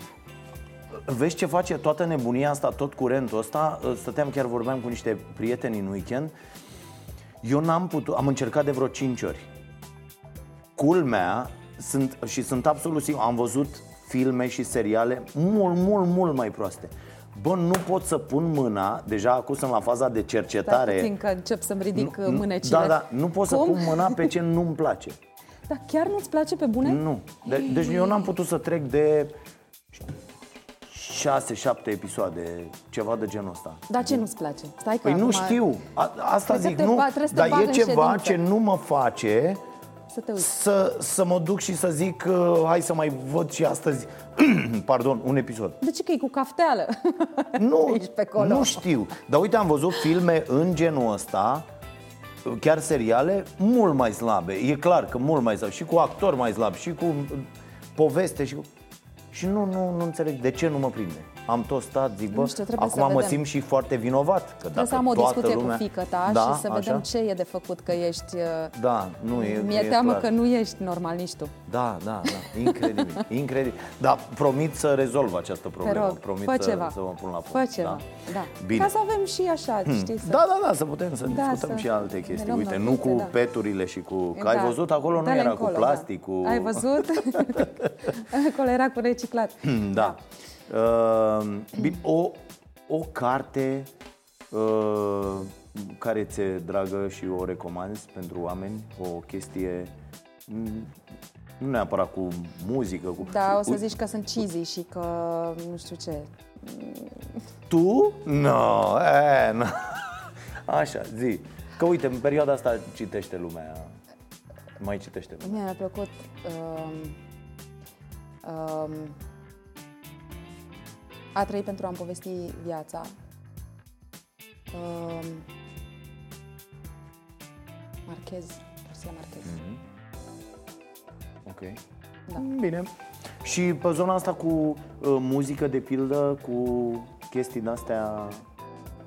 Vezi ce face toată nebunia asta, tot curentul ăsta? Stăteam, chiar vorbeam cu niște prieteni în weekend. Eu n-am putut, am încercat de vreo 5 ori. Culmea, sunt, și sunt absolut sigur, am văzut filme și seriale mult, mult, mult mai proaste. Bă, nu pot să pun mâna, deja acum sunt la faza de Stai cercetare. puțin că încep să-mi ridic Nu- nu, nu- mânecile. Da, da, nu pot să Cum? pun mâna pe ce nu-mi place. <laughs> Dar chiar nu-ți place pe bune? Nu. De, deci eu n-am putut să trec de 6-7 episoade, ceva de genul ăsta. Dar ce nu-ți place? Stai că Păi nu acum- știu, A, asta Trebuie să zic, te nu, ba- trebuie să te dar bag e în ceva ședință. ce nu mă face să te uiți. să, să mă duc și să zic uh, hai să mai văd și astăzi, <clears throat> pardon, un episod. De ce că e cu cafteală? <laughs> Nu, Ești pe acolo. nu știu. Dar uite, am văzut filme în genul ăsta, chiar seriale, mult mai slabe. E clar că mult mai slabe. Și cu actori mai slabi, și cu uh, poveste, și cu... Și nu, nu, nu înțeleg de ce nu mă prinde. Am tot stat, zic, bă, Nu știu, trebuie acum să mă vedem. simt și foarte vinovat. Că Trebuie dacă să am o toată discuție lumea... cu fică ta da, și să vedem așa? ce e de făcut, că ești... uh, Da, nu e Mi-e e teamă clar. că nu ești normal nici tu. Da, da, da, incredibil, <laughs> incredibil. Dar promit să rezolv această Te problemă. rog, promit fă să, ceva. să mă pun la Fă punct. ceva, da. Bine. Ca să avem și așa, știi, să... Da, da, da, să putem să Da, discutăm să și alte ne chestii. luăm Uite, nu notițe, cu da. peturile și cu... Că ai Da. văzut, acolo nu Dă-le era încolo, cu plastic, da. cu... Ai văzut? <laughs> acolo era cu reciclat. Da. Uh, bine, o, o carte uh, care ți-e dragă și o recomanzi pentru oameni, o chestie mm, nu neapărat cu muzică, cu... Da, o să Uite, zici că sunt cheesy și că nu știu ce. Tu? No, e, no. <laughs> Așa, zi. Că uite, în perioada asta citește lumea. Mai citește lumea. Mie mi-a plăcut um, um, A trăi pentru a-mi povesti viața. Um, Marchez, Garcia Marchez. Ok. Da. Bine. Și pe zona asta cu uh, muzică, de pildă, cu chestii de-astea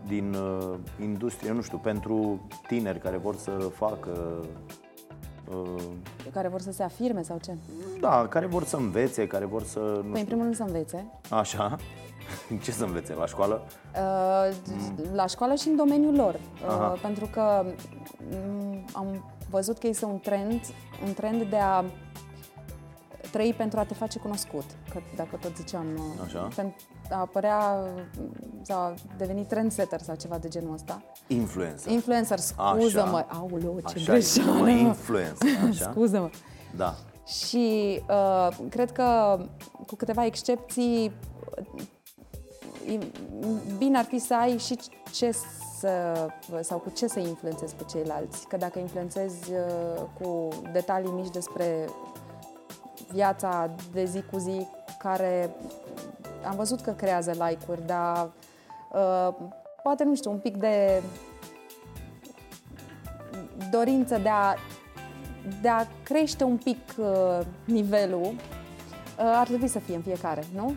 din uh, industrie, nu știu, pentru tineri care vor să facă, uh, Care vor să se afirme sau ce? da, care vor să învețe, care vor să, nu Păi, în știu, primul rând să învețe. așa, <laughs> ce să învețe, la școală? Uh, La școală și în domeniul lor. Aha. Uh, pentru că mm, am văzut că este un trend, un trend de a trăi pentru a te face cunoscut. Că dacă tot ziceam, uh, Așa. pentru a apărea sau a deveni trendsetter sau ceva de genul ăsta. Influencer. Influencer, scuză-mă. Aoleu, ce Așa greșeală. e, mă, influencer, <laughs> așa? Scuză-mă. Da. Și uh, cred că, cu câteva excepții, uh, bine ar fi să ai și ce să, sau cu ce să influențezi pe ceilalți. Că dacă influențezi uh, cu detalii mici despre viața de zi cu zi, care am văzut că creează like-uri, dar uh, poate, nu știu, un pic de dorință de a de a crește un pic uh, nivelul, uh, ar trebui să fie în fiecare, nu?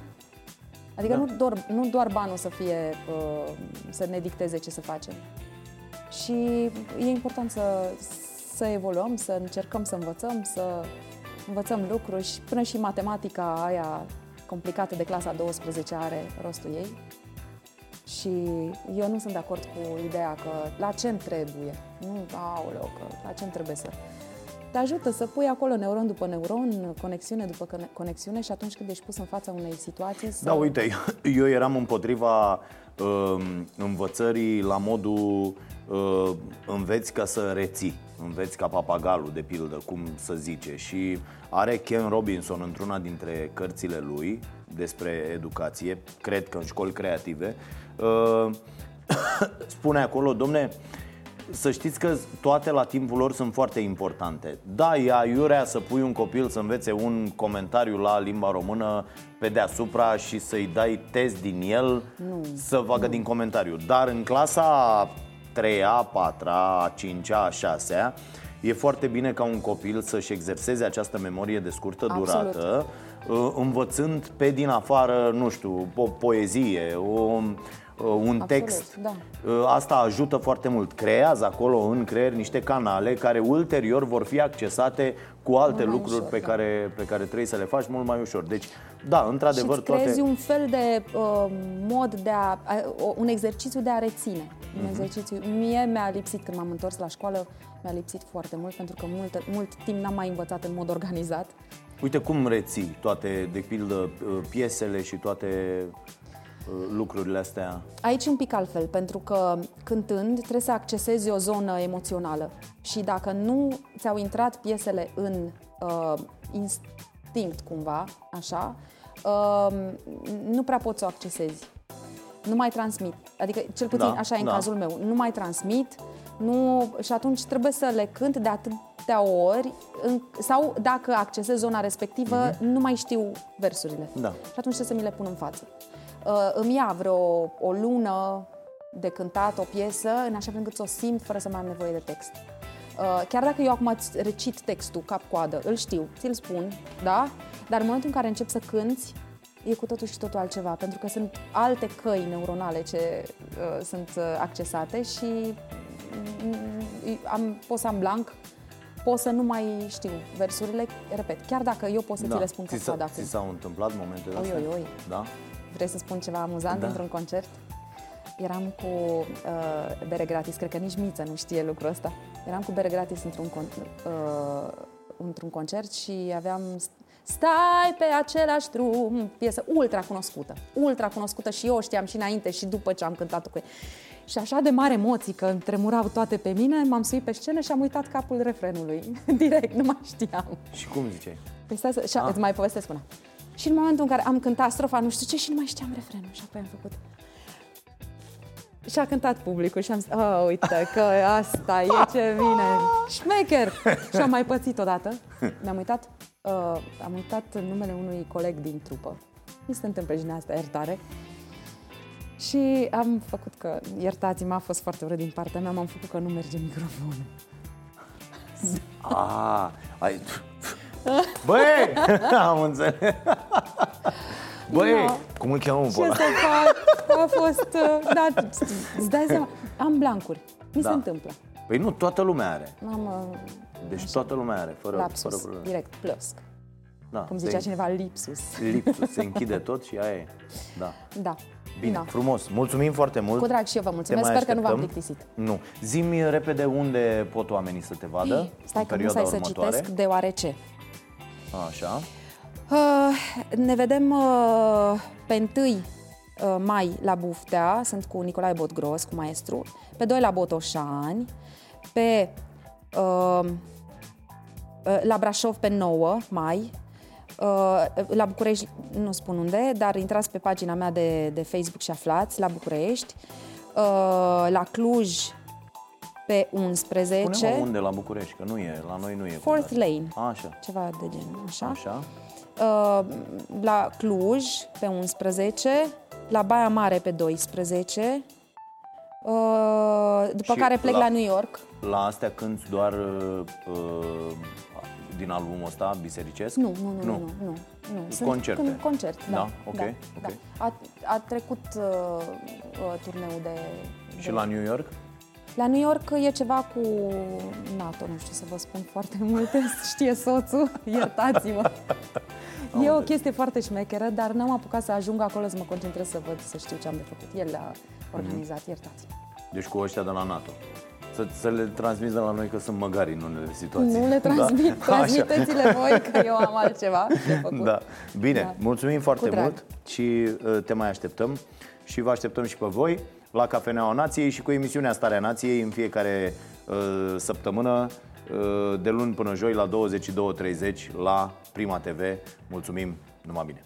Adică Da. nu, doar, nu doar banul să fie, uh, să ne dicteze ce să facem. Și e important să, să evoluăm, să încercăm să învățăm, să învățăm lucruri și până și matematica aia complicată de clasa 12 are rostul ei. Și eu nu sunt de acord cu ideea că la ce îmi trebuie. Nu, aoleu, că la ce îmi trebuie să... Te ajută să pui acolo neuron după neuron, conexiune după cone- conexiune și atunci când ești pus în fața unei situații să... Da, uite, <laughs> eu eram împotriva uh, învățării la modul uh, înveți ca să reții, înveți ca papagalul, de pildă, cum să zice. Și are Ken Robinson într-una dintre cărțile lui despre educație, cred că în școli creative, uh, <coughs> spune acolo, domne, să știți că toate la timpul lor sunt foarte importante. Da, e aiurea să pui un copil să învețe un comentariu la limba română pe deasupra și să-i dai test din el Nu. să facă din comentariu. Dar în clasa 3-a, 4-a, 5-a, 6-a, e foarte bine ca un copil să-și exerseze această memorie de scurtă Absolut. durată, uh, învățând pe din afară, nu știu, o poezie, o, uh, un text. da. Uh, Asta ajută foarte mult. Creează acolo în creier niște canale care ulterior vor fi accesate cu alte Mult mai lucruri ușor, pe, da. care, pe care trebuie să le faci mult mai ușor. Deci, da, într-adevăr, și creezi toate... un fel de uh, mod de a, a, o- un exercițiu de a reține. Mhm. Un exercițiu. Mie mi-a lipsit când m-am întors la școală, mi-a lipsit foarte mult pentru că mult, mult timp n-am mai învățat în mod organizat. Uite cum reții toate, de pildă, uh, piesele și toate uh, lucrurile astea. Aici e un pic altfel, pentru că cântând trebuie să accesezi o zonă emoțională și dacă nu ți-au intrat piesele în uh, instinct cumva, așa, uh, nu prea poți să o accesezi. Nu mai transmit. Adică, cel puțin Da, așa e în da. cazul meu. Nu mai transmit nu, și atunci trebuie să le cânt de atât atâtea ori, în, sau dacă accesez zona respectivă, mm-hmm. nu mai știu versurile. Da. Și atunci trebuie să mi le pun în față. Uh, îmi ia vreo o lună de cântat o piesă, în așa fel încât să o simt fără să mai am nevoie de text. Uh, chiar dacă eu acum îți recit textul cap-coadă, îl știu, ți-l spun, da? Dar în momentul în care încep să cânti, e cu totul și totul altceva, pentru că sunt alte căi neuronale ce uh, sunt uh, accesate și mm, am, pot să am blank, pot să nu mai știu versurile, repet, chiar dacă eu pot să ți le spun Da. ți, ca s-a, acum. ți s-au întâmplat momente de Oi, astea? oi, oi. Da? Vrei să spun ceva amuzant Da. într-un concert? Eram cu uh, bere gratis, cred că nici Miță nu știe lucrul ăsta. Eram cu bere gratis într-un, con- uh, într-un concert și aveam Stai pe același drum, piesă ultra cunoscută, ultra cunoscută și eu o știam și înainte și după ce am cântat-o cu ei. Și așa de mare emoții că îmi tremurau toate pe mine, m-am suit pe scenă și am uitat capul refrenului. <laughs> Direct, nu mai știam. Și cum ziceai? Păi stai să, și Ah. îți mai povestesc una. Și în momentul în care am cântat strofa, nu știu ce, și nu mai știam refrenul. Și apoi am făcut... Și a cântat publicul și am zis, oh, uite că asta e ce vine, șmecher! Și am mai pățit odată. Mi-am uitat, uh, am uitat numele unui coleg din trupă. Mi se întâmplă și din asta, iertare. Și am făcut că, iertați-mă, a fost foarte urât din partea mea, m-am făcut că nu merge microfonul. Ah, ai... Băi! <laughs> Am înțeles. Băi, Da. cum îl cheamă pe Ce ăla? să fac? A fost... uh, Da, îți dai seama, am blancuri. Mi Da. se întâmplă. Păi nu, toată lumea are. Am uh, Deci toată lumea are, fără, fără lapsus, probleme. direct, plăsc. Da, Cum se- zicea cineva, lipsus. Lipsul, se <laughs> închide tot și aia e. Da. Da. Bine, Da. frumos. Mulțumim foarte mult. Cu drag și eu vă Te mulțumesc. mai Sper că nu v-am așteptăm. plictisit. Nu. Zi-mi repede unde pot oamenii să te vadă Stai în că nu perioada stai să următoare. citesc, deoarece Așa. Uh, ne vedem uh, pe 1 uh, mai la Buftea, sunt cu Nicolae Botgros, cu maestru, pe 2 la Botoșani, pe uh, uh, la Brașov pe 9 mai, uh, la București, nu spun unde, dar intrați pe pagina mea de, de Facebook și aflați, la București, uh, la Cluj pe 11, Spune-mă unde la București, că nu e, la noi nu e. Fourth Lane, Așa. ceva de genul, așa. Așa. Uh, la Cluj pe 11, la Baia Mare pe 12, uh, după Și care plec la- la... New York. La astea cânti doar uh, uh, din albumul ăsta, bisericesc? Nu, nu, nu, nu, nu. nu. Sunt Concerte. Când, concert, da. Da, ok, da, ok. Da. A, a trecut uh, uh, turneul de, Și de... la New York? La New York e ceva cu NATO, nu știu să vă spun foarte <laughs> multe, știe soțul, <laughs> iertați-mă. E o chestie foarte șmecheră, dar n-am apucat să ajung acolo să mă concentrez să văd, să știu ce am de făcut. El a organizat, iertați-mă. Deci cu ăștia de la NATO. Să, să le transmiți de la noi că sunt măgari în unele situații. Nu le <laughs> transmit, Da? transmiteți-le voi, că eu am altceva de făcut. Da. Bine, Da. mulțumim foarte Cu drag. mult și uh, te mai așteptăm și vă așteptăm și pe voi la Cafeneaua Nației și cu emisiunea Starea Nației în fiecare uh, săptămână uh, de luni până joi la 22.30 la Prima TV. Mulțumim, numai bine!